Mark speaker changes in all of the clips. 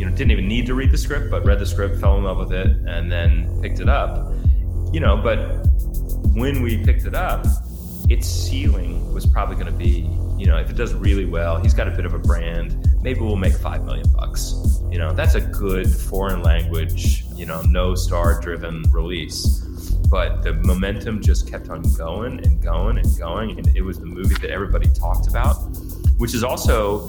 Speaker 1: you know, didn't even need to read the script, but read the script, fell in love with it, and then picked it up. You know, but when we picked it up, its ceiling was probably going to be, you know, if it does really well, he's got a bit of a brand. Maybe we'll make five million bucks. You know, that's a good foreign language, you know, no star driven release but the momentum just kept on going and going and going. And it was the movie that everybody talked about, which is also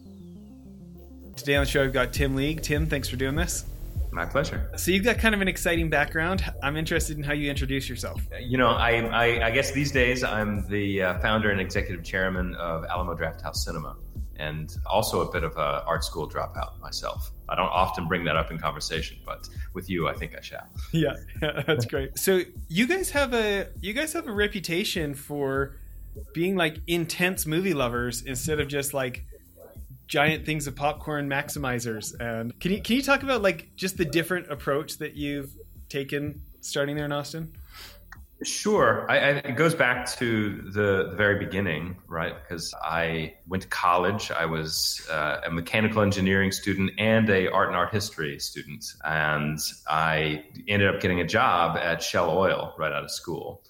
Speaker 2: Today on the show, I've got Tim League. Tim, thanks for doing this.
Speaker 1: My pleasure.
Speaker 2: So you've got kind of an exciting background. I'm interested in how you introduce yourself.
Speaker 1: You know, I, I, I guess these days I'm the uh, founder and executive chairman of Alamo Drafthouse Cinema and also a bit of a art school dropout myself. I don't often bring that up in conversation, but with you, I think I shall.
Speaker 2: Yeah, yeah that's great. So you guys have a you guys have a reputation for being like intense movie lovers instead of just like giant things of popcorn maximizers. And can you can you talk about like just the different approach that you've taken starting there in Austin?
Speaker 1: Sure. I, I, it goes back to the, the, very beginning, right? Because I went to college. I was uh, a mechanical engineering student and a art and art history student. And I ended up getting a job at Shell Oil right out of school.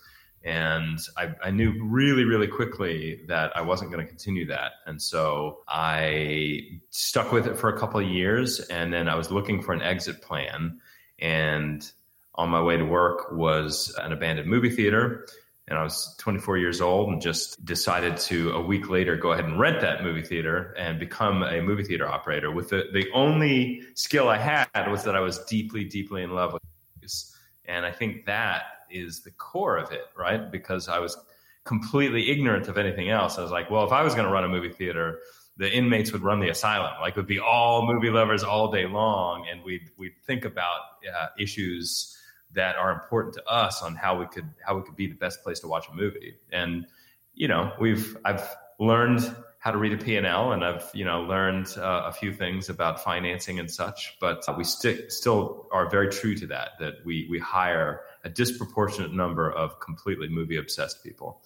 Speaker 1: And I, I knew really, really quickly that I wasn't going to continue that. And so I stuck with it for a couple of years. And then I was looking for an exit plan. And on my way to work was an abandoned movie theater. And I was 24 years old and just decided to a week later go ahead and rent that movie theater and become a movie theater operator. With the, the only skill I had was that I was deeply, deeply in love with movies. And I think that is the core of it, right? Because I was completely ignorant of anything else. I was like, well, if I was going to run a movie theater, the inmates would run the asylum. Like, it would be all movie lovers all day long, and we'd we'd think about uh, issues that are important to us on how we could how we could be the best place to watch a movie. And you know, we've I've learned how to read a P&L and I've, you know, learned uh, a few things about financing and such, but we stick still are very true to that that we we hire a disproportionate number of completely movie obsessed people.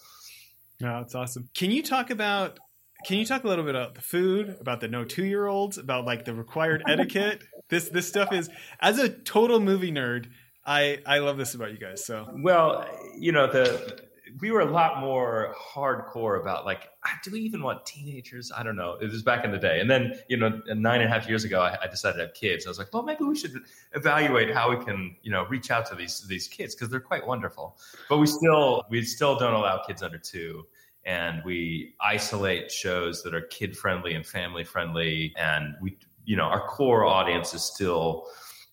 Speaker 2: Oh, that's awesome. Can you talk about can you talk a little bit about the food, about the no two year olds, about like the required etiquette? This this stuff is as a total movie nerd, I I love this about you guys. So
Speaker 1: well, you know the we were a lot more hardcore about like ah, do we even want teenagers? I don't know. It was back in the day. And then you know nine and a half years ago I, I, decided to have kids. I was like well maybe we should evaluate how we can you know reach out to these these kids because they're quite wonderful. But we still we still don't allow kids under two. And we isolate shows that are kid friendly and family friendly and we you know our core audience is still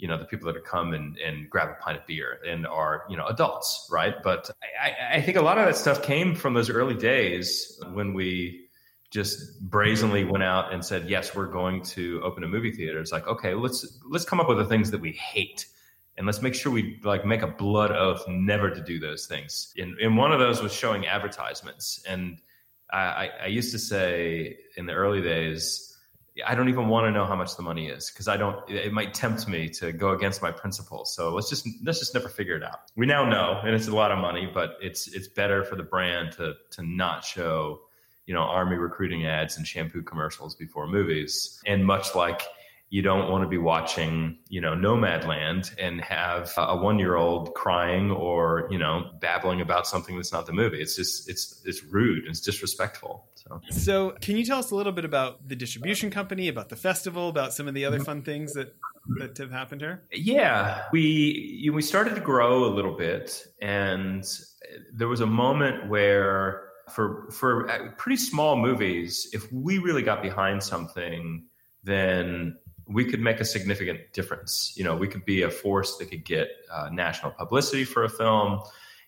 Speaker 1: you know the people that come and, and grab a pint of beer and are you know adults right? But I, I think a lot of that stuff came from those early days when we just brazenly went out and said yes we're going to open a movie theater. It's like okay let's let's come up with the things that we hate and let's make sure we like make a blood oath never to do those things. And, and one of those was showing advertisements. And I, I used to say in the early days I don't even want to know how much the money is because I don't. It might tempt me to go against my principles. So let's just let's just never figure it out. We now know, and it's a lot of money, but it's it's better for the brand to to not show, you know, army recruiting ads and shampoo commercials before movies. And much like you don't want to be watching, you know, Nomadland and have a one year old crying or, you know, babbling about something that's not the movie. It's just, it's, it's rude. It's disrespectful. So,
Speaker 2: so can you tell us a little bit about the distribution company, about the festival, about some of the other fun things that, that have happened here?
Speaker 1: Yeah, we, we started to grow a little bit and there was a moment where for, for uh, pretty small movies, if we really got behind something, then we could make a significant difference. You know, we could be a force that could get uh, national publicity for a film.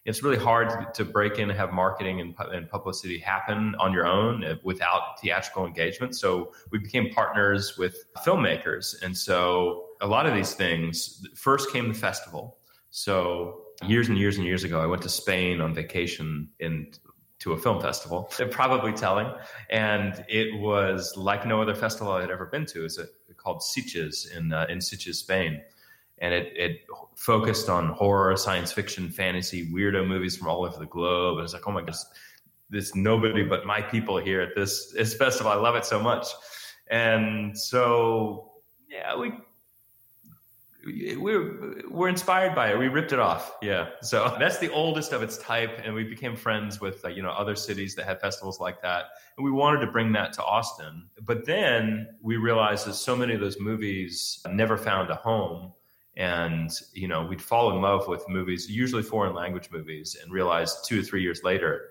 Speaker 1: it's really hard to break in and have marketing and, and publicity happen on your own uh, without theatrical engagement. So we became partners with filmmakers. And so a lot of these things first came the festival. So years and years and years ago, I went to Spain on vacation in to a film festival. Probably telling, and it was like no other festival I had ever been to. It's called Sitges in uh, in Sitges, Spain, and it it focused on horror, science fiction, fantasy, weirdo movies from all over the globe. And it's like, oh my gosh, there's nobody but my people here at this this festival. I love it so much, and so yeah, we we're we're inspired by it. We ripped it off. Yeah. So that's the oldest of its type, and we became friends with uh, you know other cities that had festivals like that, and we wanted to bring that to Austin. But then we realized that so many of those movies never found a home, and you know we'd fall in love with movies, usually foreign language movies, and realized two or three years later,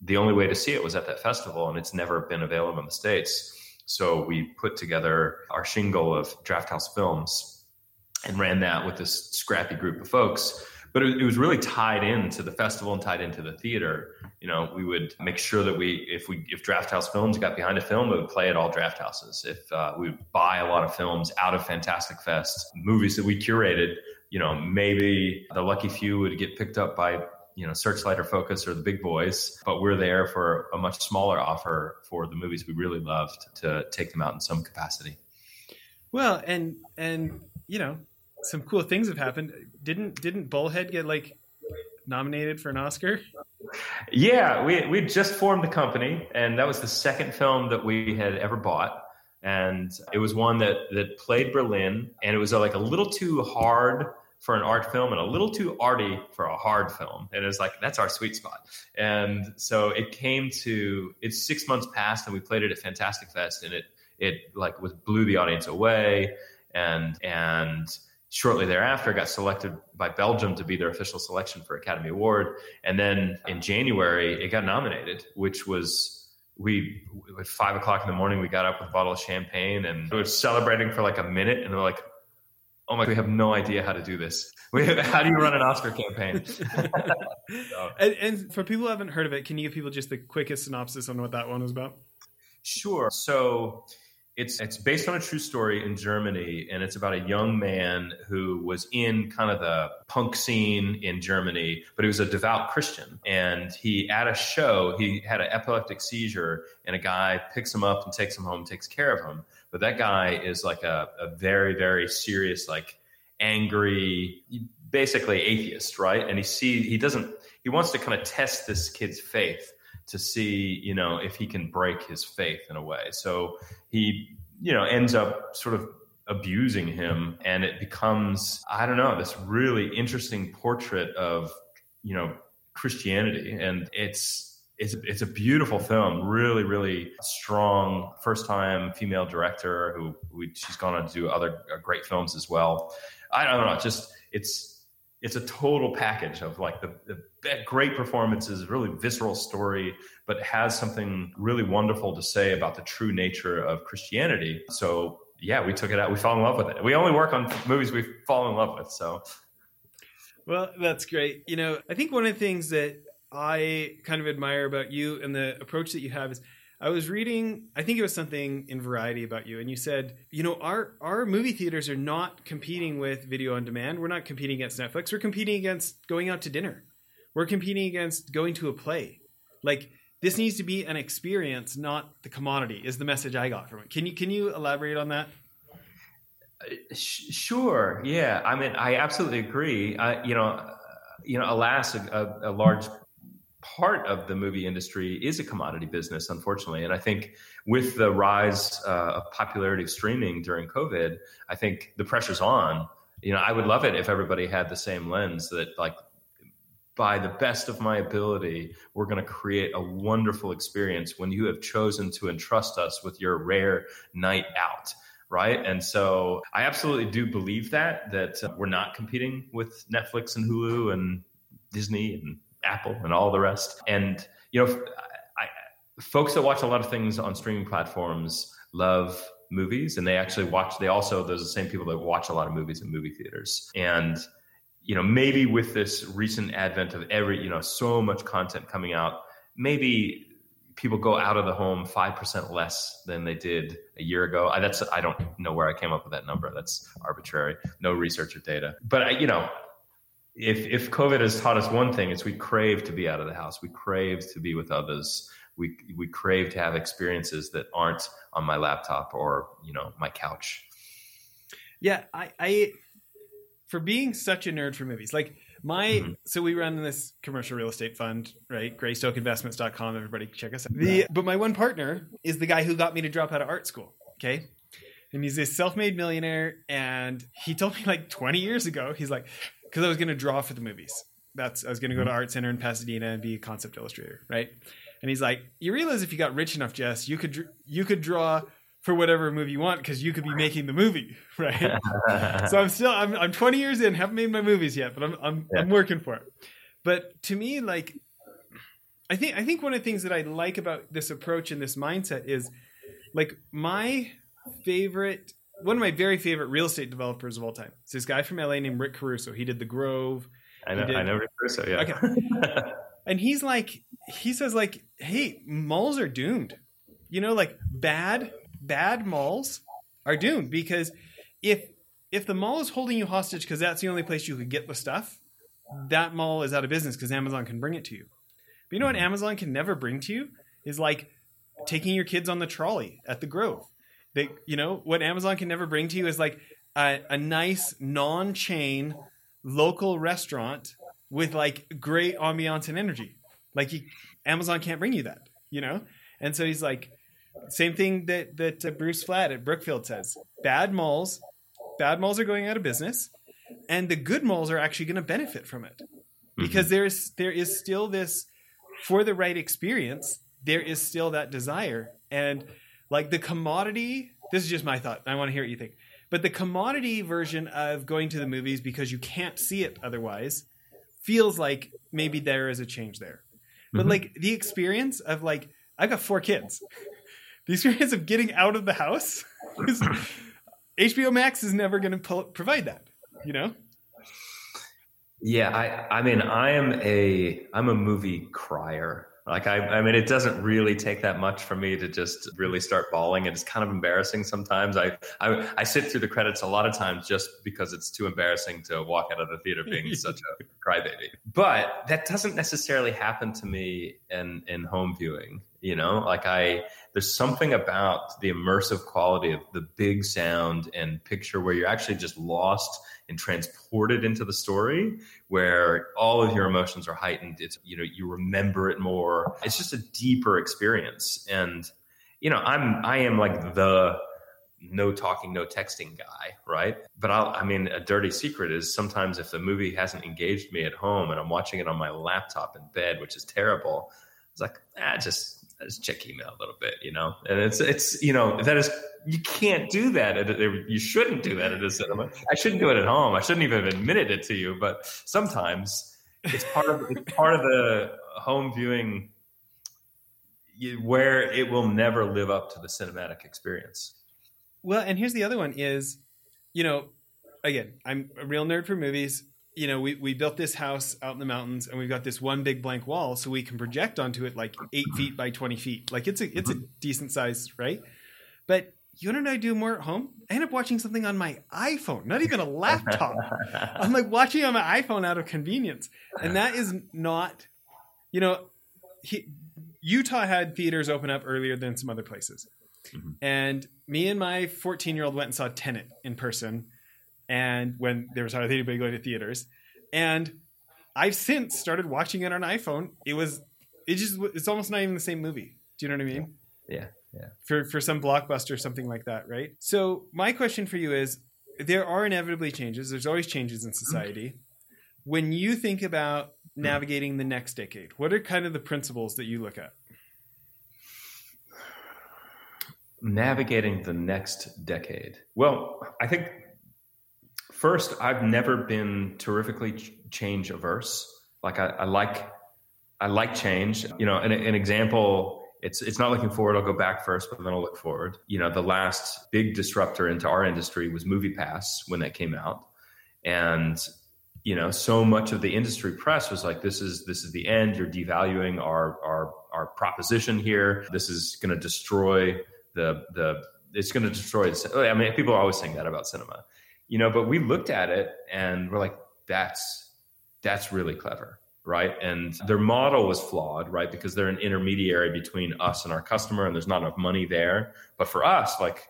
Speaker 1: the only way to see it was at that festival, and it's never been available in the states. So we put together our shingle of Drafthouse Films and ran that with this scrappy group of folks. But it, was really tied into the festival and tied into the theater. You know, we would make sure that we, if we, if Drafthouse Films got behind a film, it would play at all Draft Houses. If uh, we would buy a lot of films out of Fantastic Fest, movies that we curated, you know, maybe the lucky few would get picked up by you know Searchlight or Focus or the big boys, but we're there for a much smaller offer for the movies we really loved to take them out in some capacity.
Speaker 2: Well, and and you know, some cool things have happened. Didn't didn't Bullhead get like nominated for an Oscar?
Speaker 1: Yeah, we we just formed the company, and that was the second film that we had ever bought, and it was one that that played Berlin, and it was uh, like a little too hard for an art film and a little too arty for a hard film. And it was like that's our sweet spot. And so it came to it's six months past, and we played it at Fantastic Fest, and it it like was blew the audience away, and and shortly thereafter got selected by Belgium to be their official selection for Academy Award. And then in January, it got nominated, which was we at five o'clock in the morning we got up with a bottle of champagne and we were celebrating for like a minute and we're like oh my we have no idea how to do this how do you run an oscar campaign
Speaker 2: so. and, and for people who haven't heard of it can you give people just the quickest synopsis on what that one was about
Speaker 1: sure so it's it's based on a true story in Germany, and it's about a young man who was in kind of the punk scene in Germany, but he was a devout Christian. And he at a show, he had an epileptic seizure, and a guy picks him up and takes him home, takes care of him. But that guy is like a, a very very serious, like angry, basically atheist, right? And he see he doesn't he wants to kind of test this kid's faith to see, you know, if he can break his faith in a way. So he, you know, ends up sort of abusing him and it becomes, I don't know, this really interesting portrait of, you know, Christianity. And it's, it's, it's a beautiful film, really, really strong first time female director who we, she's gone on to do other uh, great films as well. I don't know, just it's it's a total package of like the, the great performances, really visceral story, but has something really wonderful to say about the true nature of Christianity. So yeah, we took it out. We fell in love with it. We only work on movies we fall in love with. So,
Speaker 2: well, that's great. You know, I think one of the things that I kind of admire about you and the approach that you have is I was reading, I think it was something in Variety about you, and you said, you know, our our movie theaters are not competing with video on demand. We're not competing against Netflix. We're competing against going out to dinner. We're competing against going to a play. Like this needs to be an experience, not the commodity. Is the message I got from it? Can you can you elaborate on that?
Speaker 1: Uh, sure. Yeah. I mean, I absolutely agree. I, you know, you know, alas, a, a large part of the movie industry is a commodity business, unfortunately. And I think with the rise uh, of popularity of streaming during COVID, I think the pressure's on. You know, I would love it if everybody had the same lens that, like, by the best of my ability, we're going to create a wonderful experience when you have chosen to entrust us with your rare night out right and so i absolutely do believe that that uh, we're not competing with netflix and hulu and disney and Apple and all the rest. And you know, I, folks that watch a lot of things on streaming platforms love movies, and they actually watch. They also those are the same people that watch a lot of movies in movie theaters. And you know, maybe with this recent advent of every, you know, so much content coming out, maybe people go out of the home 5% less than they did a year ago. I, that's, I don't know where I came up with that number. That's arbitrary, no research or data. But, I, you know, if, if COVID has taught us one thing, it's we crave to be out of the house. We crave to be with others. We, we crave to have experiences that aren't on my laptop or, you know, my couch.
Speaker 2: Yeah. I, I, for being such a nerd for movies, like my mm-hmm. so we run this commercial real estate fund, right? Greystokeinvestments.com. Everybody check us out. The, but my one partner is the guy who got me to drop out of art school. Okay. And he's a self-made millionaire. And he told me like 20 years ago, he's like, because I was gonna draw for the movies. That's I was gonna go to. Art Center in Pasadena and be a concept illustrator, right? And he's like, you realize if you got rich enough, Jess, you could you could draw for whatever movie you want because you could be making the movie, right? so I'm still I'm I'm 20 years in, haven't made my movies yet, but I'm I'm yeah. I'm working for it. But to me, like I think I think one of the things that I like about this approach and this mindset is like my favorite one of my very favorite real estate developers of all time. It's this guy from LA named Rick Caruso. He did the Grove.
Speaker 1: I know, did, I know Rick Caruso, yeah.
Speaker 2: Okay. and he's like he says like, hey, malls are doomed. You know, like bad bad malls are doomed because if if the mall is holding you hostage because that's the only place you could get the stuff, that mall is out of business because Amazon can bring it to you. But you know what mm-hmm. Amazon can never bring to you is like taking your kids on the trolley at the Grove. They, you know, what Amazon can never bring to you is like a, a nice non-chain local restaurant with like great ambiance and energy. Like you, Amazon can't bring you that, you know. And so he's like, same thing that that uh, Bruce Flatt at Brookfield says. Bad malls, bad malls are going out of business, and the good malls are actually going to benefit from it because mm-hmm. there's there is still this for the right experience. There is still that desire, and like the commodity. This is just my thought. I want to hear what you think. But the commodity version of going to the movies because you can't see it otherwise feels like maybe there is a change there. But mm-hmm. like the experience of like I've got four kids the experience of getting out of the house is, HBO Max is never going to provide that. You know.
Speaker 1: Yeah, I I mean I am a I'm a movie crier. Like I I mean it doesn't really take that much for me to just really start bawling. It's kind of embarrassing sometimes. I I, I sit through the credits a lot of times just because it's too embarrassing to walk out of the theater being such a crybaby. But that doesn't necessarily happen to me in in home viewing. You know, like I there's something about the immersive quality of the big sound and picture where you're actually just lost and transported into the story where all of your emotions are heightened. It's you know you remember it more. It's just a deeper experience. And you know i'm i am like the no talking no texting guy right? But I'll, i mean a dirty secret is sometimes if the movie hasn't engaged me at home and i'm watching it on my laptop in bed which is terrible it's like ah just just check email a little bit, you know. And it's it's you know that is you can't do that. At you shouldn't do that at a cinema. I shouldn't do it at home. I shouldn't even have admitted it to you. But sometimes it's part of it's part of the home viewing where it will never live up to the cinematic experience.
Speaker 2: Well, and here's the other one: is you know, again, I'm a real nerd for movies you know, we, we built this house out in the mountains and we've got this one big blank wall so we can project onto it like eight feet by 20 feet. Like it's a, it's a decent size, right? But you know what I do more at home? I end up watching something on my iPhone, not even a laptop. I'm like watching on my iPhone out of convenience. And that is not, you know, he, Utah had theaters open up earlier than some other places. Mm-hmm. And me and my 14 year old went and saw Tenet in person and when there was hardly anybody going to theaters. And I've since started watching it on iPhone. It was it just it's almost not even the same movie. Do you know what I
Speaker 1: mean? Yeah. Yeah.
Speaker 2: For for some blockbuster something like that, right? So my question for you is there are inevitably changes. There's always changes in society. When you think about navigating the next decade, what are kind of the principles that you look at?
Speaker 1: Navigating the next decade. Well, I think first, I've never been terrifically change averse. Like I, I like, I like change. You know, an, an example it's it's not looking forward. I'll go back first, but then I'll look forward. You know, the last big disruptor into our industry was MoviePass when that came out, and you know, so much of the industry press was like, "This is this is the end. You're devaluing our our our proposition here. This is going to destroy the the. It's going to destroy. The, I mean, people are always saying that about cinema, you know. But we looked at it and we're like, "That's that's really clever." right? And their model was flawed, right? Because they're an intermediary between us and our customer, and there's not enough money there. But for us, like,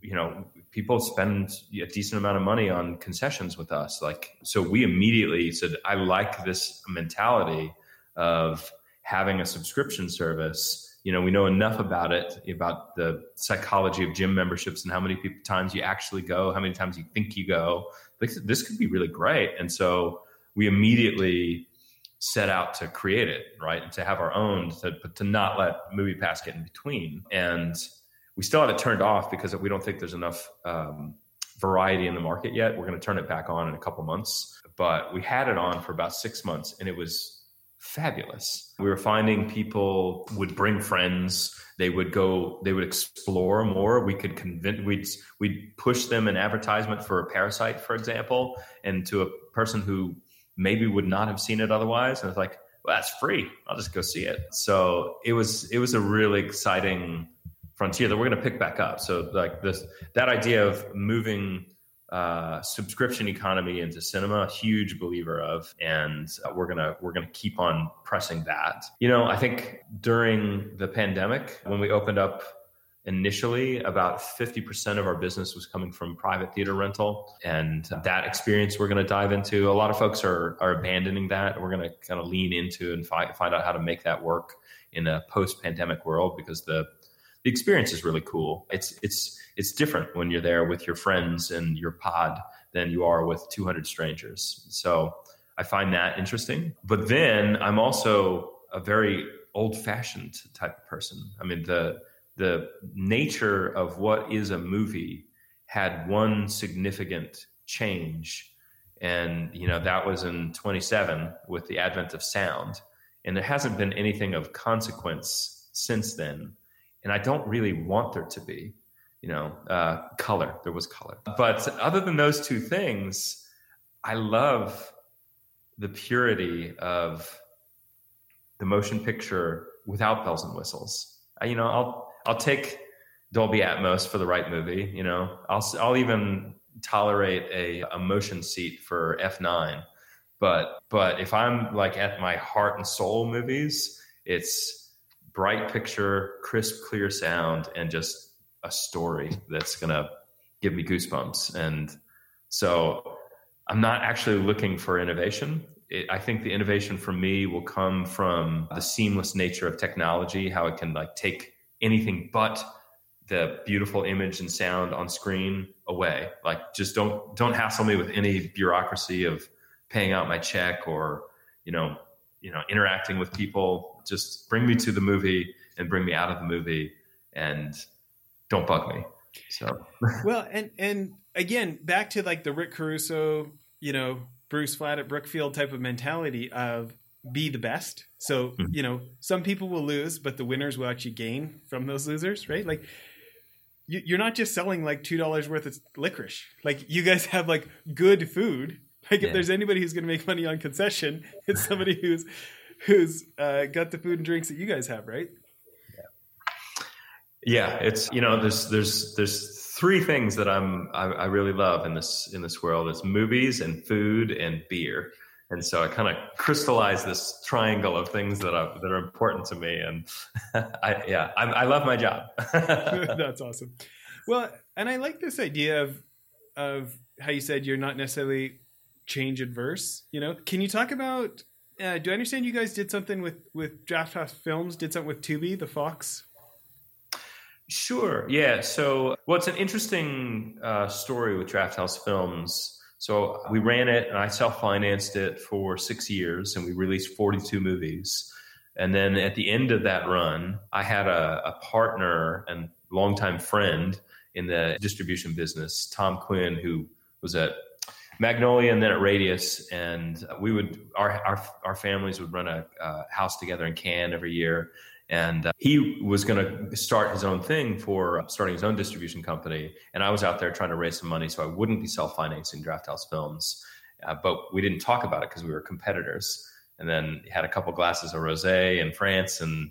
Speaker 1: you know, people spend a decent amount of money on concessions with us. Like, so we immediately said, I like this mentality of having a subscription service. You know, we know enough about it, about the psychology of gym memberships and how many people, times you actually go, how many times you think you go. This, this could be really great. And so we immediately set out to create it, right? And to have our own, to, to not let MoviePass get in between. And we still have it turned off because we don't think there's enough um, variety in the market yet. We're going to turn it back on in a couple months, but we had it on for about six months, and it was fabulous. We were finding people would bring friends. They would go. They would explore more. We could convince. We'd we'd push them an advertisement for a parasite, for example, and to a person who maybe would not have seen it otherwise, and it's like, well, that's free. I'll just go see it. So it was it was a really exciting frontier that we're going to pick back up. So like this that idea of moving uh, subscription economy into cinema, huge believer of, and uh, we're gonna we're gonna keep on pressing that. You know, I think during the pandemic when we opened up initially about 50% of our business was coming from private theater rental and that experience we're going to dive into a lot of folks are, are abandoning that we're going to kind of lean into and fi- find out how to make that work in a post-pandemic world because the the experience is really cool. It's it's it's different when you're there with your friends and your pod than you are with 200 strangers. So I find that interesting. But then I'm also a very old-fashioned type of person. I mean the the nature of what is a movie had one significant change and you know that was in 27 with the advent of sound and there hasn't been anything of consequence since then and I don't really want there to be. You know, uh, color. There was color, but other than those two things, I love the purity of the motion picture without bells and whistles. I, you know, I'll I'll take Dolby Atmos for the right movie. You know, I'll I'll even tolerate a, a motion seat for F9. But but if I'm like at my heart and soul movies, it's bright picture, crisp, clear sound, and just a story that's going to give me goosebumps. And so I'm not actually looking for innovation. It, I think the innovation for me will come from the seamless nature of technology, how it can like take anything but the beautiful image and sound on screen away. Like just don't don't hassle me with any bureaucracy of paying out my check or you know you know interacting with people just bring me to the movie and bring me out of the movie and don't bug me. So
Speaker 2: well, and and again, back to like the Rick Caruso, you know, Bruce Flatt at Brookfield type of mentality of be the best. So mm-hmm. you know, some people will lose, but the winners will actually gain from those losers, right? Like you're not just selling like two dollars worth of licorice. Like you guys have like good food. Like yeah. if there's anybody who's going to make money on concession, it's somebody who's who's uh, got the food and drinks that you guys have, right?
Speaker 1: Yeah, it's you know there's there's there's three things that I'm I, I, really love in this in this world. It's movies and food and beer, and so I kind of crystallize this triangle of things that are that are important to me. And I yeah I, I love my job.
Speaker 2: That's awesome. Well, and I like this idea of of how you said you're not necessarily change adverse. You know, can you talk about uh, do I understand you guys did something with with Drafthouse Films? Did something with Tubi, the Fox?
Speaker 1: Sure. Yeah. So, well, it's an interesting uh, story with Drafthouse Films. So we ran it, and I self financed it for six years, and we released forty two movies. And then at the end of that run, I had a, a partner and longtime friend in the distribution business, Tom Quinn, who was at Magnolia and then at Radius, and we would our our, our families would run a house together in Cannes every year. And uh, he was going to start his own thing for starting his own distribution company, and I was out there trying to raise some money so I wouldn't be self financing Drafthouse Films. uh, but we didn't talk about it because we were competitors. And then had a couple glasses of rosé in France and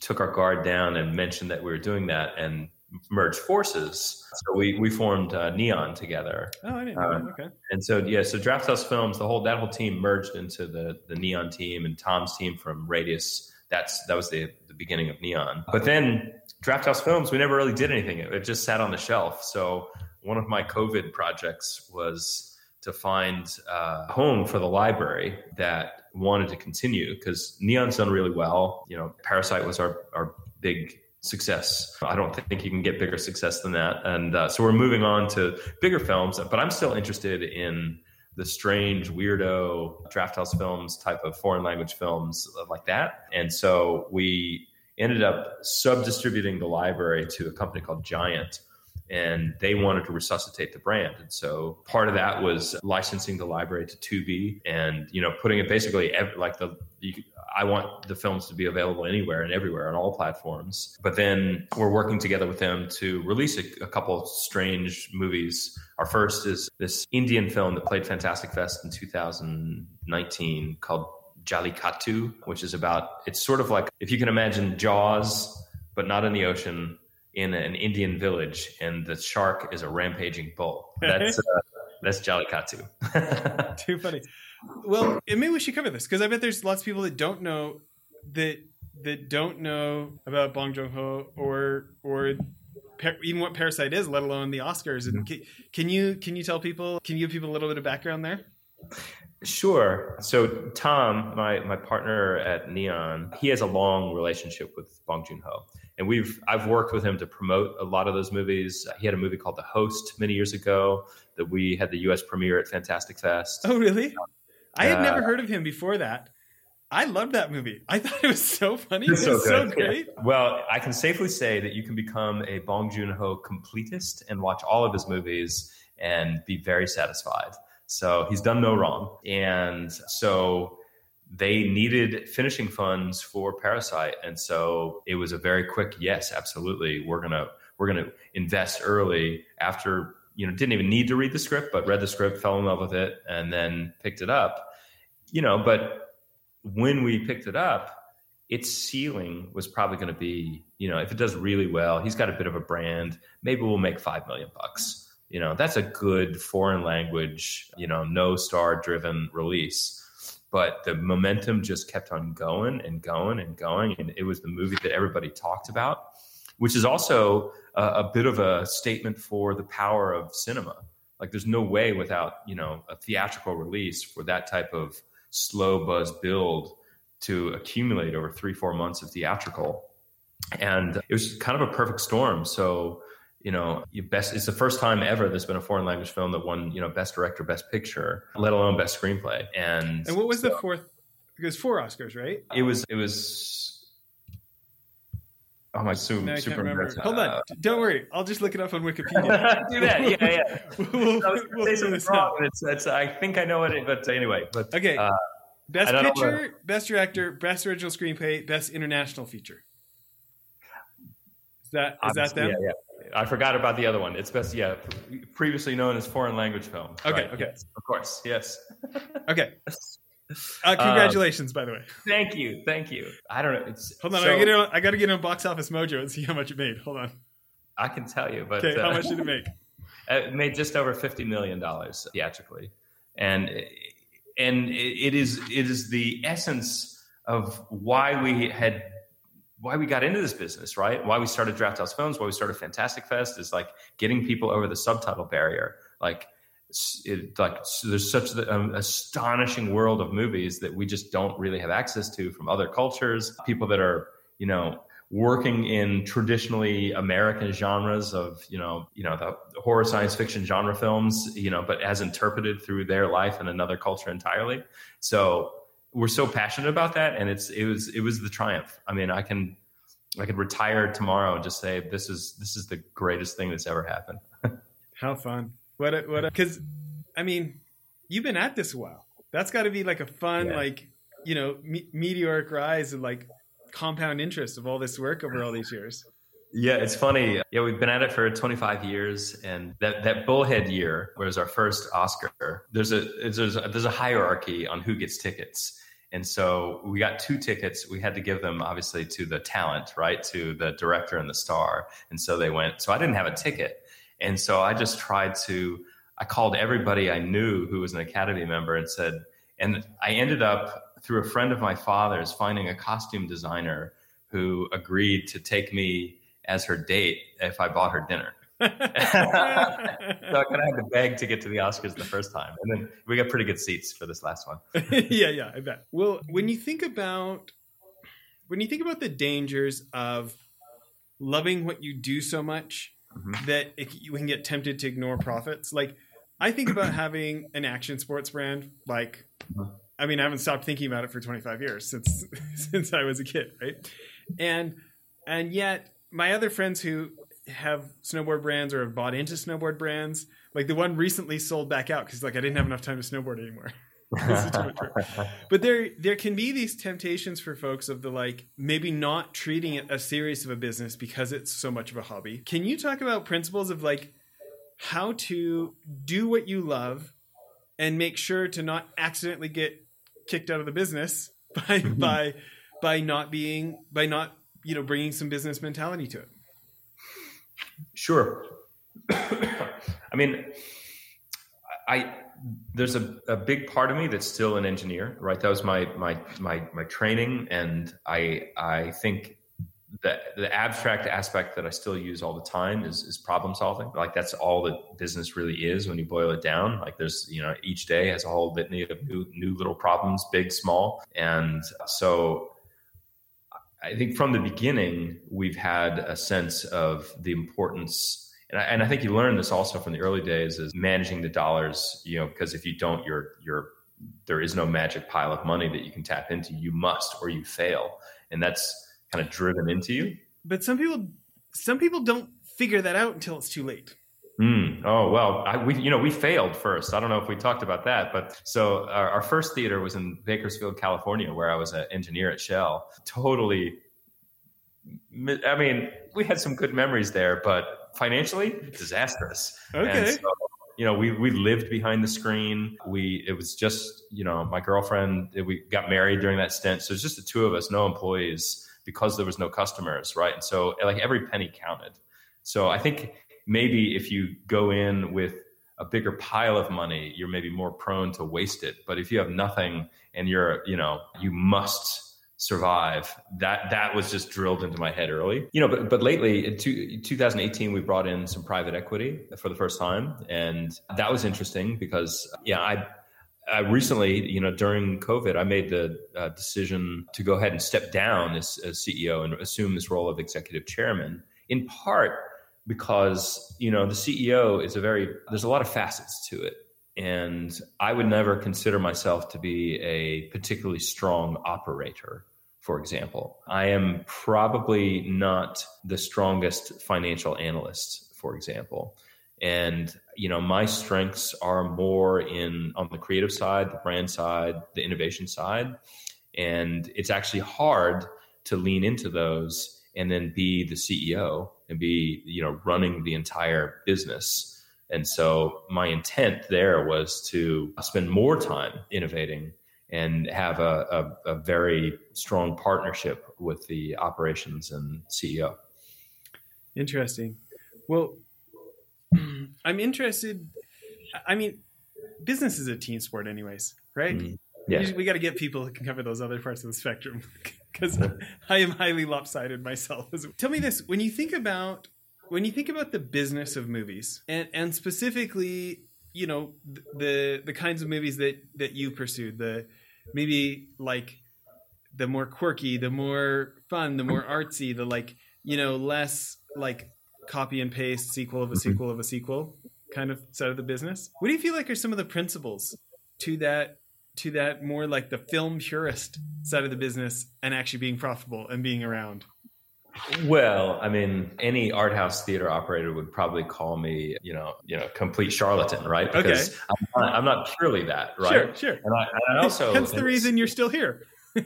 Speaker 1: took our guard down and mentioned that we were doing that and merged forces. So we we formed uh, Neon together.
Speaker 2: Oh, I didn't know.
Speaker 1: Uh.
Speaker 2: Okay.
Speaker 1: And so yeah, so Drafthouse Films, the whole that whole team merged into the the Neon team and Tom's team from Radius. That's that was the the beginning of Neon. But then Drafthouse Films, we never really did anything. It, it just sat on the shelf. So one of my COVID projects was to find uh, a home for the library that wanted to continue because Neon's done really well. You know, Parasite was our our big success. I don't think you can get bigger success than that. And uh, so we're moving on to bigger films, but I'm still interested in the strange, weirdo draft house films type of foreign language films like that. And so we ended up sub distributing the library to a company called Giant. And they wanted to resuscitate the brand. And so part of that was licensing the library to Tubi and, you know, putting it basically ev- like the, you, I want the films to be available anywhere and everywhere on all platforms. But then we're working together with them to release a, a couple strange movies. Our first is this Indian film that played Fantastic Fest in 2019 called Jallikattu, which is about, it's sort of like if you can imagine Jaws, but not in the ocean, in an Indian village, and the shark is a rampaging bull. That's, uh, that's Jallikattu.
Speaker 2: Too funny. Well, maybe we should cover this because I bet there's lots of people that don't know that that don't know about Bong Joon Ho or or par- even what Parasite is, let alone the Oscars. And can, can you can you tell people? Can you give people a little bit of background there?
Speaker 1: Sure. So Tom, my my partner at Neon, he has a long relationship with Bong Joon Ho, and we've I've worked with him to promote a lot of those movies. He had a movie called The Host many years ago that we had the U.S. premiere at Fantastic Fest.
Speaker 2: Oh, really? I had
Speaker 1: Uh,
Speaker 2: never heard of him before that. I loved that movie. I thought it was so funny.
Speaker 1: It's
Speaker 2: It was so
Speaker 1: good.
Speaker 2: great.
Speaker 1: Well, I can safely say that you can become a Bong Joon Ho completist and watch all of his movies and be very satisfied. So he's done no wrong. And so they needed finishing funds for Parasite. And so it was a very quick yes, absolutely. We're gonna we're gonna invest early after you know didn't even need to read the script, but read the script, fell in love with it, and then picked it up. You know, but when we picked it up, its ceiling was probably going to be, you know, if it does really well, he's got a bit of a brand. Maybe we'll make five million bucks. You know, that's a good foreign language, you know, no star driven release. But the momentum just kept on going and going and going, and it was the movie that everybody talked about, which is also a, a bit of a statement for the power of cinema. Like, there's no way without you know a theatrical release for that type of slow buzz build to accumulate over three, four months of theatrical. And it was kind of a perfect storm. So, you know, you best it's the first time ever there's been a foreign language film that won, you know, best director, best picture, let alone best screenplay. And
Speaker 2: And what was the fourth? Because four Oscars, right?
Speaker 1: it was it was oh my super,
Speaker 2: No, I can't
Speaker 1: super
Speaker 2: remember. Hold on.
Speaker 1: Uh,
Speaker 2: Don't worry. I'll just look it up on Wikipedia.
Speaker 1: do that, yeah, yeah.
Speaker 2: we'll,
Speaker 1: I was
Speaker 2: we'll
Speaker 1: say something wrong, it's, it's I think I know what it, but anyway, but
Speaker 2: Okay.
Speaker 1: Uh,
Speaker 2: best picture, best director, best original screenplay, best international feature. Is that is that
Speaker 1: Obviously,
Speaker 2: them?
Speaker 1: Yeah, yeah. I forgot about the other one. It's best, yeah, previously known as foreign language film.
Speaker 2: Okay,
Speaker 1: Right,
Speaker 2: okay.
Speaker 1: yes, of course, yes.
Speaker 2: Okay. Uh, congratulations, by the way.
Speaker 1: Thank you, thank you. I don't know. It's
Speaker 2: Hold on,
Speaker 1: so-
Speaker 2: I, gotta I gotta get on Box Office Mojo and see how much it made. Hold on.
Speaker 1: I can tell you, but
Speaker 2: Okay, how
Speaker 1: uh,
Speaker 2: much did it make?
Speaker 1: it made just over fifty million dollars theatrically, and and it is it is the essence of why we had why we got into this business, right? Why we started Drafthouse Films, why we started Fantastic Fest is like getting people over the subtitle barrier. Like, it, like s- there's such an um, astonishing world of movies that we just don't really have access to from other cultures. People that are, you know, working in traditionally American genres of, you know, you know, the horror science fiction genre films, you know, but as interpreted through their life in another culture entirely. So we're so passionate about that and it's it was it was the triumph i mean i can i could retire tomorrow and just say this is this is the greatest thing that's ever happened
Speaker 2: How fun. What a, what because I mean, you've been at this a while. That's got to be like a fun,
Speaker 1: Yeah.
Speaker 2: like you know, me- meteoric rise and like compound interest of all this work over all these years.
Speaker 1: Yeah, it's funny. Yeah, we've been at it for 25 years, and that that Bullhead year was our first Oscar. There's a there's a, there's a hierarchy on who gets tickets, and so we got two tickets. We had to give them obviously to the talent, right, to the director and the star, and so they went. So I didn't have a ticket, and so I just tried to. I called everybody I knew who was an Academy member and said, and I ended up through a friend of my father's finding a costume designer who agreed to take me as her date if I bought her dinner. so I kind of had to beg to get to the Oscars the first time, and then we got pretty good seats for this last one.
Speaker 2: yeah, yeah, I bet. Well, when you think about when you think about the dangers of loving what you do so much mm-hmm. that it, you can get tempted to ignore profits, like I think about having an action sports brand. Like, mm-hmm. I mean, I haven't stopped thinking about it for 25 years since since I was a kid, right? And and yet my other friends who have snowboard brands or have bought into snowboard brands, like the one recently sold back out because like I didn't have enough time to snowboard anymore. but there there can be these temptations for folks of the like maybe not treating it as serious of a business because it's so much of a hobby. Can you talk about principles of like how to do what you love and make sure to not accidentally get kicked out of the business by mm-hmm. by by not being by not you know bringing some business mentality to it
Speaker 1: sure i mean i there's a, a big part of me that's still an engineer right that was my my my my training and i i think the the abstract aspect that I still use all the time is is problem solving. Like that's all that business really is when you boil it down. Like there's you know each day has a whole litany of new new little problems, big, small, and so I think from the beginning, we've had a sense of the importance, and I, and I think you learned this also from the early days, is managing the dollars. You know, because if you don't, you're you're there is no magic pile of money that you can tap into. You must, or you fail, and that's kind of driven into you.
Speaker 2: But some people, some people don't figure that out until it's too late.
Speaker 1: Mm. Oh well, I, we you know we failed first. I don't know if we talked about that, but so our, our first theater was in Bakersfield, California, where I was an engineer at Shell. Totally. I mean, we had some good memories there, but financially disastrous.
Speaker 2: Okay. So,
Speaker 1: you know, we we lived behind the screen. We it was just you know my girlfriend. We got married during that stint, so it's just the two of us, no employees, because there was no customers, right? And so like every penny counted. So I think maybe if you go in with a bigger pile of money, you're maybe more prone to waste it. But if you have nothing and you're, you know, you must survive, that that was just drilled into my head early. You know, but but lately in two, 2018 we brought in some private equity for the first time, and that was interesting because yeah, I. I recently, you know, during COVID, I made the uh, decision to go ahead and step down as, as CEO and assume this role of executive chairman. In part, because you know the CEO is a very there's a lot of facets to it. And I would never consider myself to be a particularly strong operator for example. I am probably not the strongest financial analyst for example. And you know my strengths are more in on the creative side the brand side the innovation side. And it's actually hard to lean into those and then be the CEO and be you know running the entire business. And so my intent there was to spend more time innovating and have a, a, a very strong partnership with the operations and ceo
Speaker 2: interesting. Well i'm interested i mean business is a team sport anyways right? Mm-hmm.
Speaker 1: yeah.
Speaker 2: we got to get people who can cover those other parts of the spectrum because I am highly lopsided myself. Tell me this: when you think about when you think about the business of movies, and and specifically, you know, the the kinds of movies that that you pursued, the maybe like the more quirky, the more fun, the more artsy, the like you know less like copy and paste sequel of a sequel of a sequel kind of side of the business. What do you feel like are some of the principles to that to that more like the film purist side of the business and actually being profitable and being around?
Speaker 1: Well, I mean, any art house theater operator would probably call me, you know, you know, complete charlatan, right?
Speaker 2: Because okay.
Speaker 1: I'm, not, I'm not purely that, right?
Speaker 2: Sure, sure.
Speaker 1: And I, and I also
Speaker 2: hence the reason you're still here.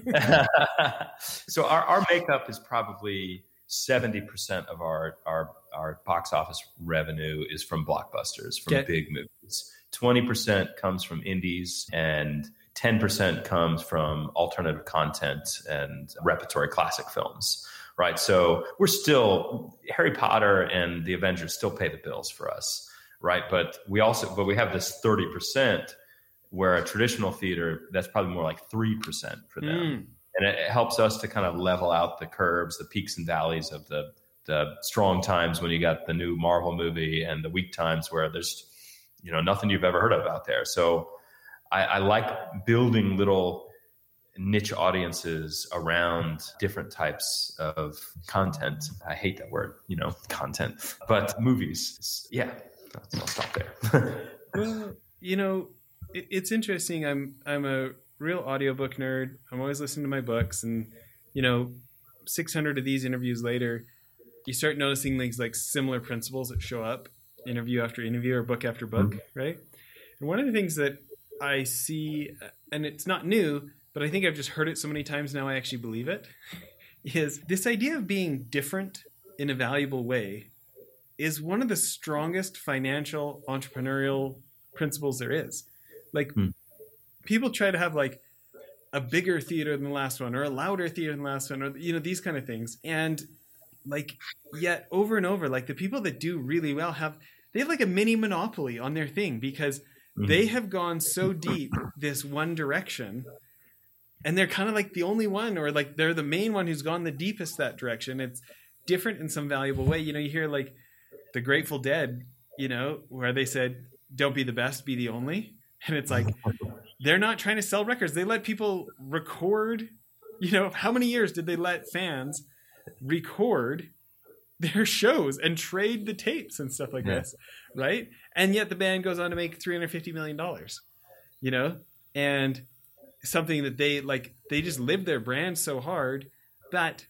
Speaker 1: so our, our makeup is probably 70% of our, our, our box office revenue is from blockbusters, from
Speaker 2: Okay.
Speaker 1: big movies. 20% comes from indies and 10% comes from alternative content and repertory classic films. Right. So we're still Harry Potter and the Avengers still pay the bills for us. Right. But we also but we have this 30% where a traditional theater, that's probably more like 3% for them
Speaker 2: Mm.
Speaker 1: and it, it helps us to kind of level out the curves, the peaks and valleys of the the strong times when you got the new Marvel movie and the weak times where there's you know nothing you've ever heard of out there. So I, I like building little niche audiences around different types of content. I hate that word, you know, content, but movies. Yeah, I'll stop there.
Speaker 2: Well, you know, it, it's interesting. I'm I'm a real audiobook nerd. I'm always listening to my books, and you know, 600 of these interviews later, you start noticing things like similar principles that show up interview after interview or book after book, mm-hmm. right? And one of the things that I see, and it's not new, but I think I've just heard it so many times now I actually believe it, is this idea of being different in a valuable way is one of the strongest financial entrepreneurial principles there is. Like
Speaker 1: Hmm.
Speaker 2: people try to have like a bigger theater than the last one or a louder theater than the last one or you know these kind of things. And like yet over and over like the people that do really well have they have like a mini monopoly on their thing because Mm-hmm. they have gone so deep this one direction and they're kind of like the only one or like they're the main one who's gone the deepest that direction. It's different in some valuable way. You know you hear like the grateful dead you know where they said don't be the best be the only. And it's like they're not trying to sell records. They let people record you know how many years did they let fans record their shows and trade the tapes and stuff like
Speaker 1: Yeah.
Speaker 2: this right and yet the band goes on to make 350 million dollars you know? And something that they like they just lived their brand so hard that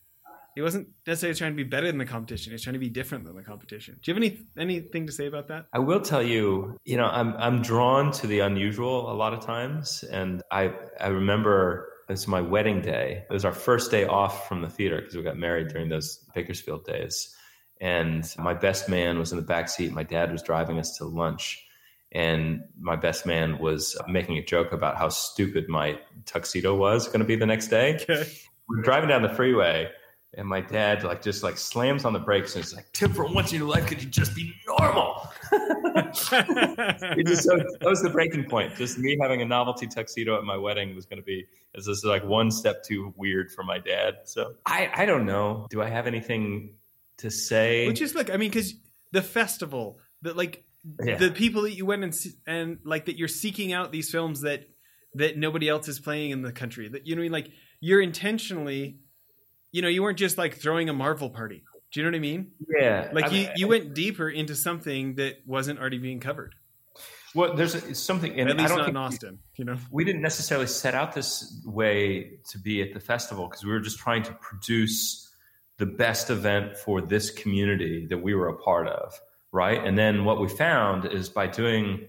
Speaker 2: it wasn't necessarily trying to be better than the competition. It's trying to be different than the competition. Do you have any anything to say about that?
Speaker 1: I will tell you, you know, I'm I'm drawn to the unusual a lot of times, and I I remember it's my wedding day. It was our first day off from the theater because we got married during those Bakersfield days, and my best man was in the back seat. My dad was driving us to lunch, and my best man was making a joke about how stupid my tuxedo was going to be the next day.
Speaker 2: Okay.
Speaker 1: We're driving down the freeway and my dad like just like slams on the brakes and it's like tim for once in your life could you just be normal? It just so, that was the breaking point. Just me having a novelty tuxedo at my wedding was going to be is this like one step too weird for my dad so. I i don't know. Do i have anything to say
Speaker 2: which is like i mean because the festival that like
Speaker 1: Yeah.
Speaker 2: the people that you went and see, and like that you're seeking out these films that that nobody else is playing in the country. That you know I mean? like you're intentionally you know you weren't just like throwing a marvel party. Do you know what i mean?
Speaker 1: Yeah.
Speaker 2: Like
Speaker 1: I
Speaker 2: you
Speaker 1: mean,
Speaker 2: you went deeper into something that wasn't already being covered.
Speaker 1: Well there's a- something and
Speaker 2: at
Speaker 1: i
Speaker 2: least
Speaker 1: don't
Speaker 2: not
Speaker 1: think
Speaker 2: in austin you know?
Speaker 1: we didn't necessarily set out this way to be at the festival because we were just trying to produce the best event for this community that we were a part of right? And then what we found is by doing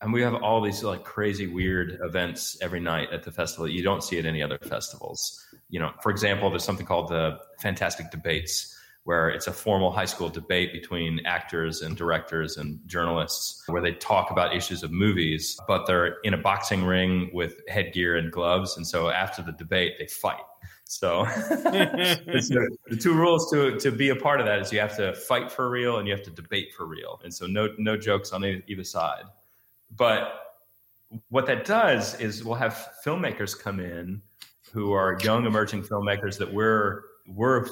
Speaker 1: and we have all these like crazy weird events every night at the festival. That you don't see at any other festivals. You know for example there's something called the fantastic debates where it's a formal high school debate between actors and directors and journalists where they talk about issues of movies but they're in a boxing ring with headgear and gloves. And so after the debate they fight so the, two rules to to be a part of that is you have to fight for real and you have to debate for real. And so no no jokes on either either side. But what that does is we'll have filmmakers come in who are young emerging filmmakers that we're we're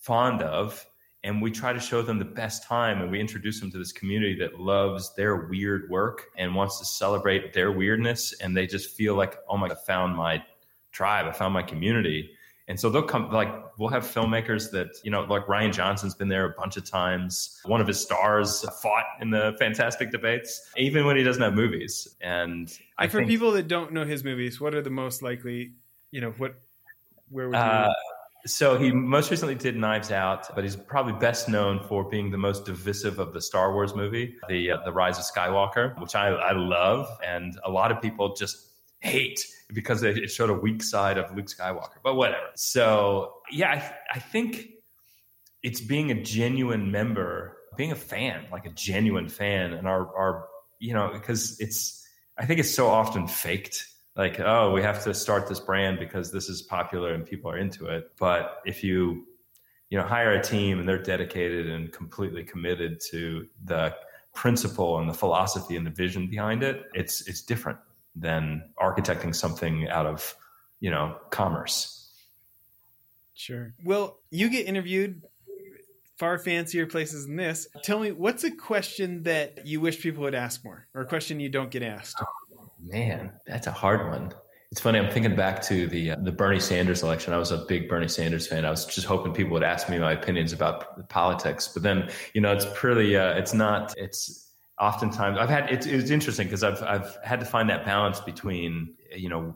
Speaker 1: fond of and we try to show them the best time and we introduce them to this community that loves their weird work and wants to celebrate their weirdness. And they just feel like oh my i found my tribe i found my community and so they'll come like we'll have filmmakers that you know like Rian Johnson's been there a bunch of times. One of his stars fought in the fantastic debates even when he doesn't have movies. And i
Speaker 2: and for
Speaker 1: think
Speaker 2: people that don't know his movies what are the most likely you know what where would you
Speaker 1: Uh, so he most recently did Knives Out, but he's probably best known for being the most divisive of the Star Wars movie, the uh, the Rise of Skywalker, which I, I love, and a lot of people just hate because it showed a weak side of Luke Skywalker. But whatever. So yeah, I, I think it's being a genuine member, being a fan, like a genuine fan, and our our you know because it's I think it's so often faked. Like, oh, we have to start this brand because this is popular and people are into it. But if you you know hire a team and they're dedicated and completely committed to the principle and the philosophy and the vision behind it, it's it's different than architecting something out of you know commerce.
Speaker 2: Sure. Well, you get interviewed far fancier places than this. Tell me, what's a question that you wish people would ask more, or a question you don't get asked?
Speaker 1: Oh, man, that's a hard one. It's funny. I'm thinking back to the uh, the Bernie Sanders election. I was a big Bernie Sanders fan. I was just hoping people would ask me my opinions about politics. But then, you know, it's pretty. Uh, it's not. It's oftentimes I've had. It's, it's interesting because I've I've had to find that balance between you know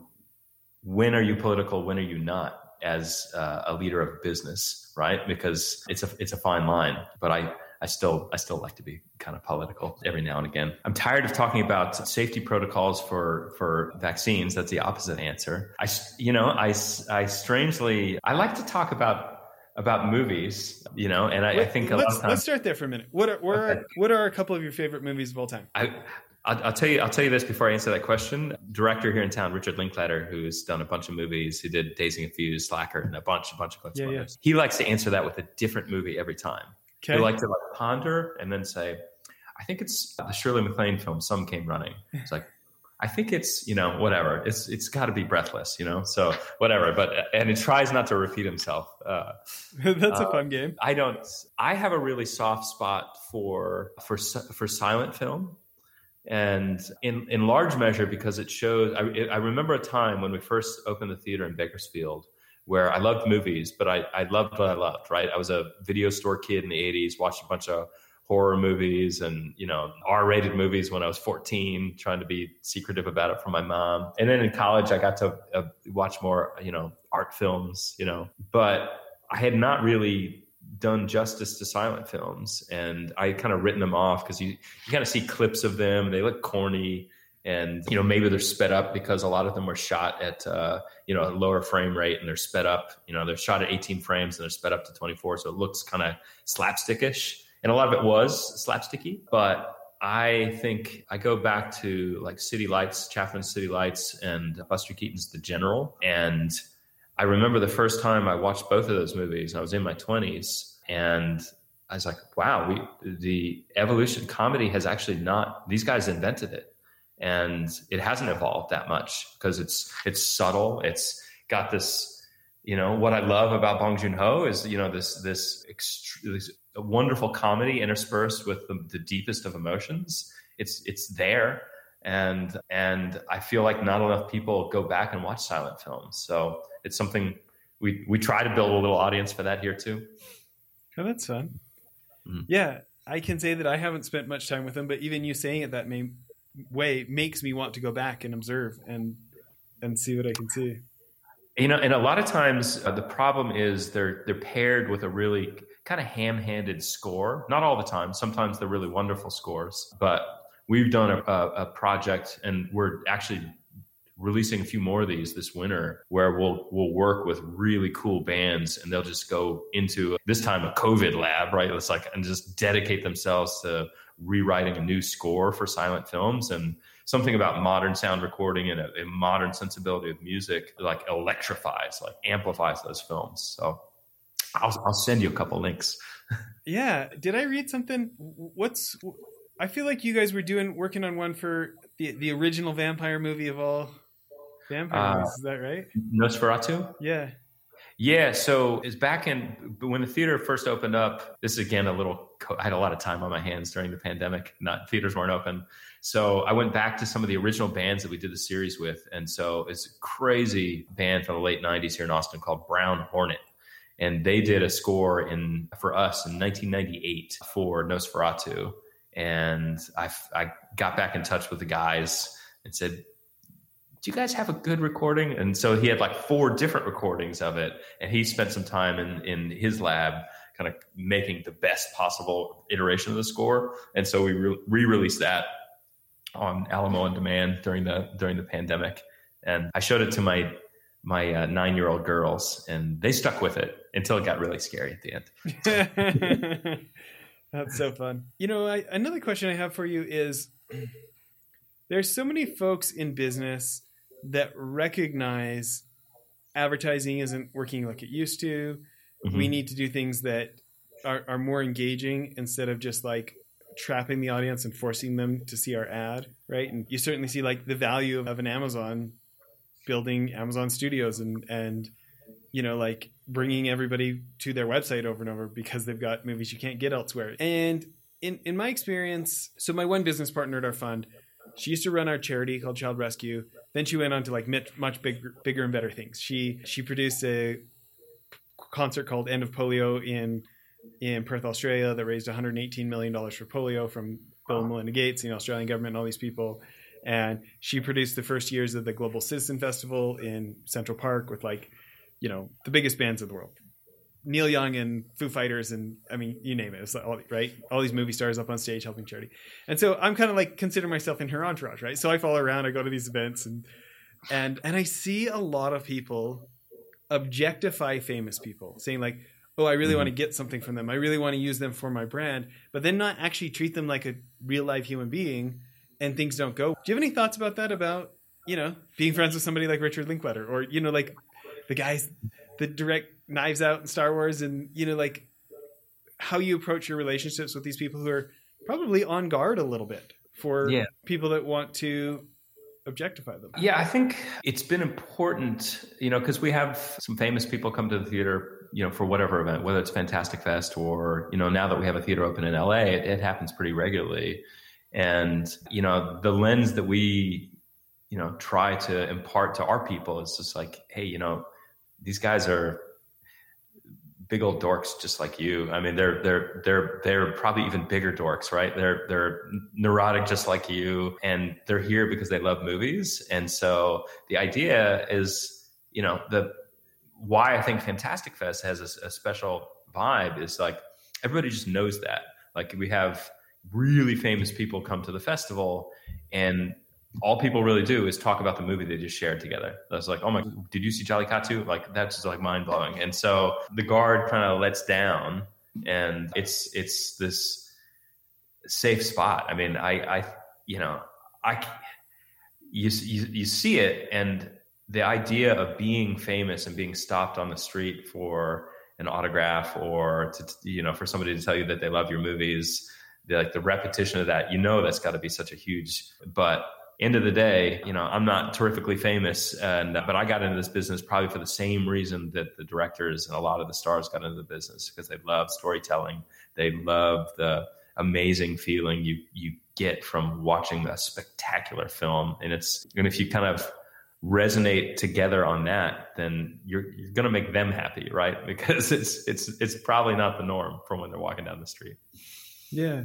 Speaker 1: when are you political, when are you not as uh, a leader of business, right? Because it's a it's a fine line. But I I still I still like to be kind of political every now and again. I'm tired of talking about safety protocols for for vaccines. That's the opposite answer. I you know I I strangely I like to talk about about movies, you know, and I, I think
Speaker 2: let's,
Speaker 1: times,
Speaker 2: let's start there for a minute. What are, what are what are a couple of your favorite movies of all time?
Speaker 1: I I'll, I'll, tell you. I'll tell you this before I answer that question. Director here in town, Richard Linklater, who's done a bunch of movies. He did Dazed and Confused, Slacker, and a bunch, a bunch of bunch yeah, yeah. He likes to answer that with a different movie every time. Okay. He likes to like ponder and then say, "I think it's the Shirley MacLaine film. Some came running." It's like. I think it's you know whatever it's it's got to be breathless you know so whatever but and it tries not to repeat himself. Uh,
Speaker 2: That's a uh, fun game.
Speaker 1: I don't. I have a really soft spot for for for silent film and in in large measure because it shows I, I, remember a time when we first opened the theater in bakersfield where i loved movies but I, I loved what i loved right i was a video store kid in the 80s watched a bunch of horror movies and you know r-rated movies when i was 14 trying to be secretive about it from my mom. And then in college i got to uh, watch more you know art films you know. But i had not really done justice to silent films and i kind of written them off because you, you kind of see clips of them they look corny and you know maybe they're sped up because a lot of them were shot at uh, you know a lower frame rate and they're sped up you know they're shot at 18 frames and they're sped up to 24 so it looks kind of slapstickish and a lot of it was slapsticky but I think I go back to like City Lights, Chaplin City Lights, and Buster Keaton's The General, and I remember the first time I watched both of those movies. I was in my twenties, and I was like, "Wow, we the evolution comedy has actually not. These guys invented it, and it hasn't evolved that much because it's it's subtle. It's got this." You know what I love about Bong Joon Ho is you know this this, ext- this wonderful comedy interspersed with the, the deepest of emotions. It's it's there, and and I feel like not enough people go back and watch silent films. So it's something we we try to build a little audience for that here too.
Speaker 2: Oh, that's fun. Mm-hmm. Yeah, I can say that I haven't spent much time with them, but even you saying it that may, way makes me want to go back and observe and and see what I can see.
Speaker 1: You know, and a lot of times uh, the problem is they're they're paired with a really kind of ham-handed score. Not all the time. Sometimes they're really wonderful scores, but we've done a, a, a project and we're actually releasing a few more of these this winter where we'll we'll work with really cool bands and they'll just go into this time a COVID lab, right? It's like and just dedicate themselves to rewriting a new score for silent films and something about modern sound recording and a, a modern sensibility of music like electrifies, like amplifies those films. So I'll I'll send you a couple links.
Speaker 2: yeah, did I read something? What's I feel like you guys were doing working on one for the the original vampire movie of all Vampire uh, is that right?
Speaker 1: Nosferatu?
Speaker 2: Yeah.
Speaker 1: Yeah, so it's back in when the theater first opened up. This is again a little. I had a lot of time on my hands during the pandemic. Not theaters weren't open, so I went back to some of the original bands that we did the series with, and so it's a crazy band from the late '90s here in Austin called Brown Whornet, and they did a score in for us in 1998 for Nosferatu, and I I got back in touch with the guys and said, do you guys have a good recording? And so he had like four different recordings of it. And he spent some time in, in his lab kind of making the best possible iteration of the score. And so we re released that on Alamo on demand during the, during the pandemic. And I showed it to my, my uh, nine year old girls and they stuck with it until it got really scary at the
Speaker 2: end. That's so fun. You know, I, another question I have for you is there's so many folks in business that recognize advertising isn't working like it used to. Mm-hmm. We need to do things that are, are more engaging instead of just like trapping the audience and forcing them to see our ad, right? And you certainly see like the value of, of an Amazon building Amazon Studios and and you know like bringing everybody to their website over and over because they've got movies you can't get elsewhere. And in in my experience, so my one business partner at our fund, she used to run our charity called Child Rescue. Then she went on to like much bigger, bigger and better things. She she produced a concert called End of Polio in in Perth, Australia, that raised 118 million dollars for polio from Bill and Melinda Gates, the Australian government, and all these people. And she produced the first years of the Global Citizen Festival in Central Park with like, you know, the biggest bands in the world. Neil Young and Foo Fighters and I mean you name it. It's like all, right, all these movie stars up on stage helping charity, and so I'm kind of like consider myself in her entourage, right? So I follow around, I go to these events, and and and I see a lot of people objectify famous people, saying like, oh, I really mm-hmm. want to get something from them, I really want to use them for my brand, but then not actually treat them like a real live human being, and things don't go. Do you have any thoughts about that? About you know being friends with somebody like Richard Linklater, or you know like the guys that direct Knives Out and Star Wars, and you know, like how you approach your relationships with these people who are probably on guard a little bit for yeah. people that want to objectify them.
Speaker 1: Yeah, I think it's been important, you know, because we have some famous people come to the theater, you know, for whatever event, whether it's Fantastic Fest or, you know, now that we have a theater open in LA, it, it happens pretty regularly. And, you know, the lens that we, you know, try to impart to our people is just like, hey, you know, these guys are big old dorks just like you. I mean, they're they're they're they're probably even bigger dorks, right? They're they're neurotic just like you, and they're here because they love movies. And so the idea is, you know, the why I think Fantastic Fest has a, a special vibe is like everybody just knows that. Like we have really famous people come to the festival, and all people really do is talk about the movie they just shared together. That's like, oh my, did you see Jallikattu? Like that's just like mind blowing. And so the guard kind of lets down, and it's it's this safe spot. I mean, I I you know I you you, you see it, and the idea of being famous and being stopped on the street for an autograph or to you know for somebody to tell you that they love your movies like the repetition of that you know that's got to be such a huge but end of the day, you know, I'm not terrifically famous, and but I got into this business probably for the same reason that the directors and a lot of the stars got into the business because they love storytelling. They love the amazing feeling you you get from watching a spectacular film, and it's and if you kind of resonate together on that, then you're you're gonna make them happy, right? Because it's it's it's probably not the norm from when they're walking down the street.
Speaker 2: Yeah.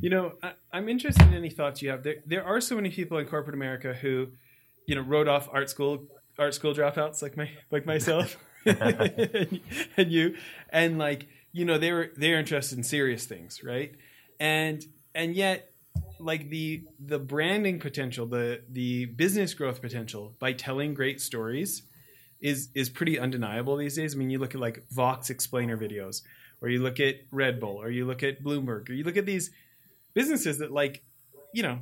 Speaker 2: You know, I, am interested in any thoughts you have. There, there are so many people in corporate America who, you know, wrote off art school, art school dropouts like my, like myself, and, and you, and like, you know, they were they're interested in serious things, right? And and yet, like the the branding potential, the the business growth potential by telling great stories is is pretty undeniable these days. I mean, you look at like Vox explainer videos, or you look at Red Bull, or you look at Bloomberg, or you look at these businesses that like, you know,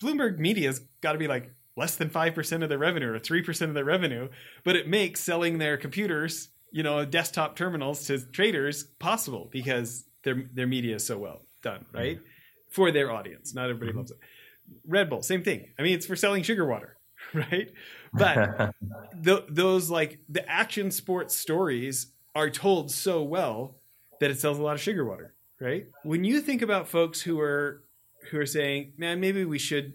Speaker 2: Bloomberg Media's got to be like less than 5% of their revenue or 3% of their revenue, but it makes selling their computers, you know, desktop terminals to traders possible because their their media is so well done, right? Mm-hmm. For their audience. Not everybody mm-hmm. loves it. Red Bull, same thing. I mean, it's for selling sugar water, right? But the, those like the action sports stories are told so well that it sells a lot of sugar water right? When you think about folks who are who are saying, "Man, maybe we should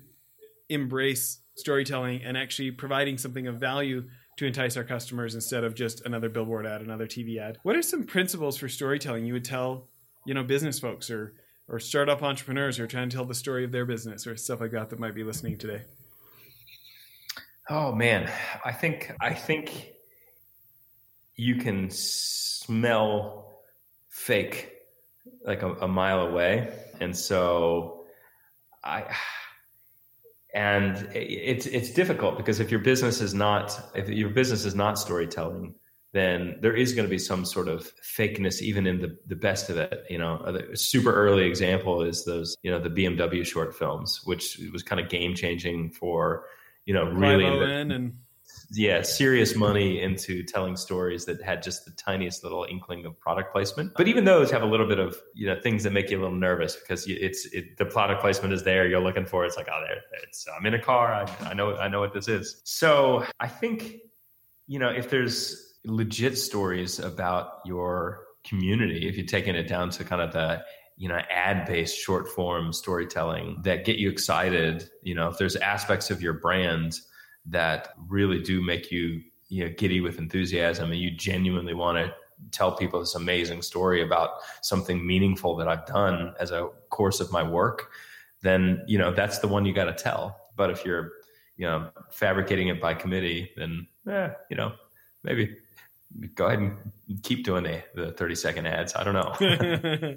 Speaker 2: embrace storytelling and actually providing something of value to entice our customers instead of just another billboard ad, another TV ad." What are some principles for storytelling you would tell, you know, business folks or or startup entrepreneurs who are trying to tell the story of their business or stuff like that that might be listening today?
Speaker 1: Oh man, I think I think you can smell fake like a, a mile away, and so I and it's it's difficult because if your business is not if your business is not storytelling then there is going to be some sort of fakeness even in the, the best of it you know? A super early example is those you know the bmw short films which was kind of game changing for you know really
Speaker 2: and
Speaker 1: yeah serious money into telling stories that had just the tiniest little inkling of product placement but even those have a little bit of you know things that make you a little nervous because it's it, the product placement is there you're looking for it. it's like oh there it's i'm in a car I, I know i know what this is so i think you know if there's legit stories about your community if you're taking it down to kind of the you know ad based short form storytelling that get you excited you know if there's aspects of your brand that really do make you you know giddy with enthusiasm and you genuinely want to tell people this amazing story about something meaningful that I've done as a course of my work then you know that's the one you got to tell but if you're you know fabricating it by committee then eh, you know maybe go ahead and keep doing the, the 30 second ads. I don't know.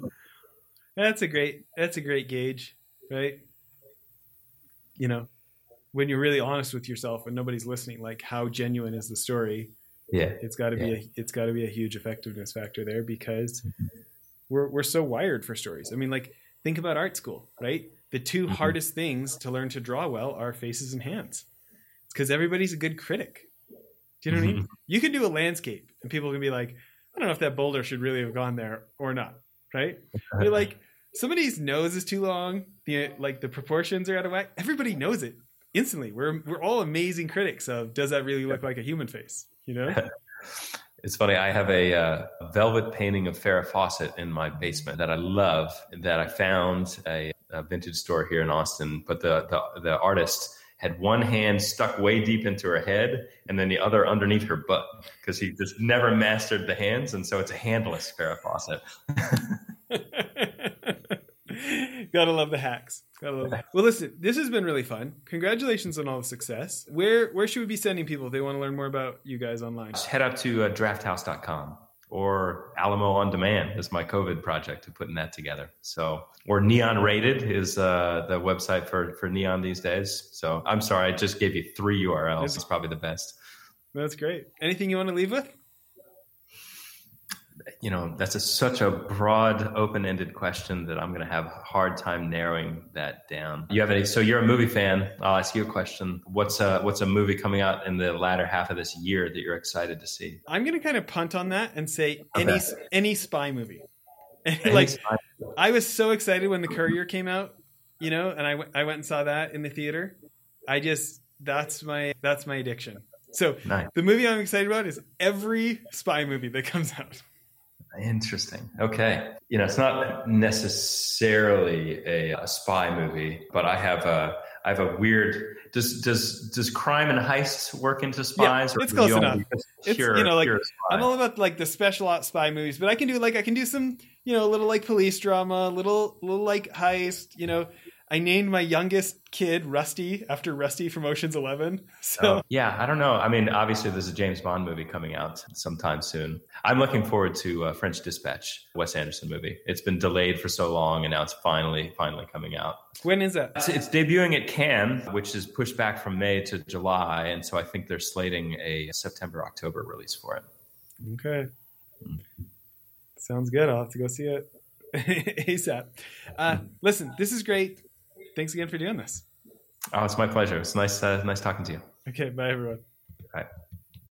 Speaker 2: that's a great, that's a great gauge, right? You know, when you're really honest with yourself and nobody's listening, like how genuine is the story?
Speaker 1: Yeah.
Speaker 2: It's gotta
Speaker 1: yeah.
Speaker 2: be, a, it's gotta be a huge effectiveness factor there because mm-hmm. we're, we're so wired for stories. I mean, like think about art school, right? The 2 mm-hmm. hardest things to learn to draw well are faces and hands. Because everybody's a good critic do you know what I mean? You can do a landscape and people can be like, I don't know if that boulder should really have gone there or not. Right? You're like, somebody's nose is too long. The like the proportions are out of whack. Everybody knows it instantly. We're we're all amazing critics of does that really look like a human face? You know?
Speaker 1: It's funny. I have a uh, velvet painting of Farrah Fawcett in my basement that I love. That I found a, a vintage store here in Austin. But the the, the artist had one hand stuck way deep into her head and then the other underneath her butt because he just never mastered the hands. And so it's a handless Farrah Fawcett.
Speaker 2: Gotta love the hacks. Gotta love Well, listen, this has been really fun. Congratulations on all the success. Where where should we be sending people if they want to learn more about you guys online?
Speaker 1: Just head up to uh, drafthouse.com or Alamo on Demand is my COVID project to putting that together. So, or Neon Rated is uh, the website for for Neon these days. So, I'm sorry, I just gave you three URLs. It's probably the best.
Speaker 2: That's great. Anything you want to leave with?
Speaker 1: You know that's a, such a broad open-ended question that i'm going to have a hard time narrowing that down. You have any so you're a movie fan. I'll ask you a question. What's a what's a movie coming out in the latter half of this year that you're excited to see?
Speaker 2: I'm going to kind of punt on that and say okay. any any spy movie. Any like spy i was so excited when the courier came out you know and I, w- I went and saw that in the theater. I just that's my that's my addiction. So nice. the movie i'm excited about is every spy movie that comes out
Speaker 1: Interesting. Okay. You know, it's not necessarily a, a, spy movie, but I have a I have a weird. Does does does crime and heists work into spies?
Speaker 2: Yeah, it's close enough. It's pure, you know like I'm all about like the special ops spy movies, but I can do like I can do some you know a little like police drama, little little like heist. You know, I named my youngest kid Rusty after Rusty from Ocean's Eleven. So oh,
Speaker 1: yeah, I don't know. I mean, obviously there's a James Bond movie coming out sometime soon. I'm looking forward to uh, French Dispatch, Wes Anderson movie. It's been delayed for so long, and now it's finally finally coming out.
Speaker 2: When is it?
Speaker 1: It's, it's debuting at Cannes, which is pushed back from May to July, and so I think they're slating a September October release for it.
Speaker 2: Okay. Mm. Sounds good. I'll have to go see it ASAP. Uh, listen, this is great thanks again for doing this.
Speaker 1: Oh, it's my pleasure. It's nice, uh, nice talking to you.
Speaker 2: Okay, bye everyone.
Speaker 1: Bye.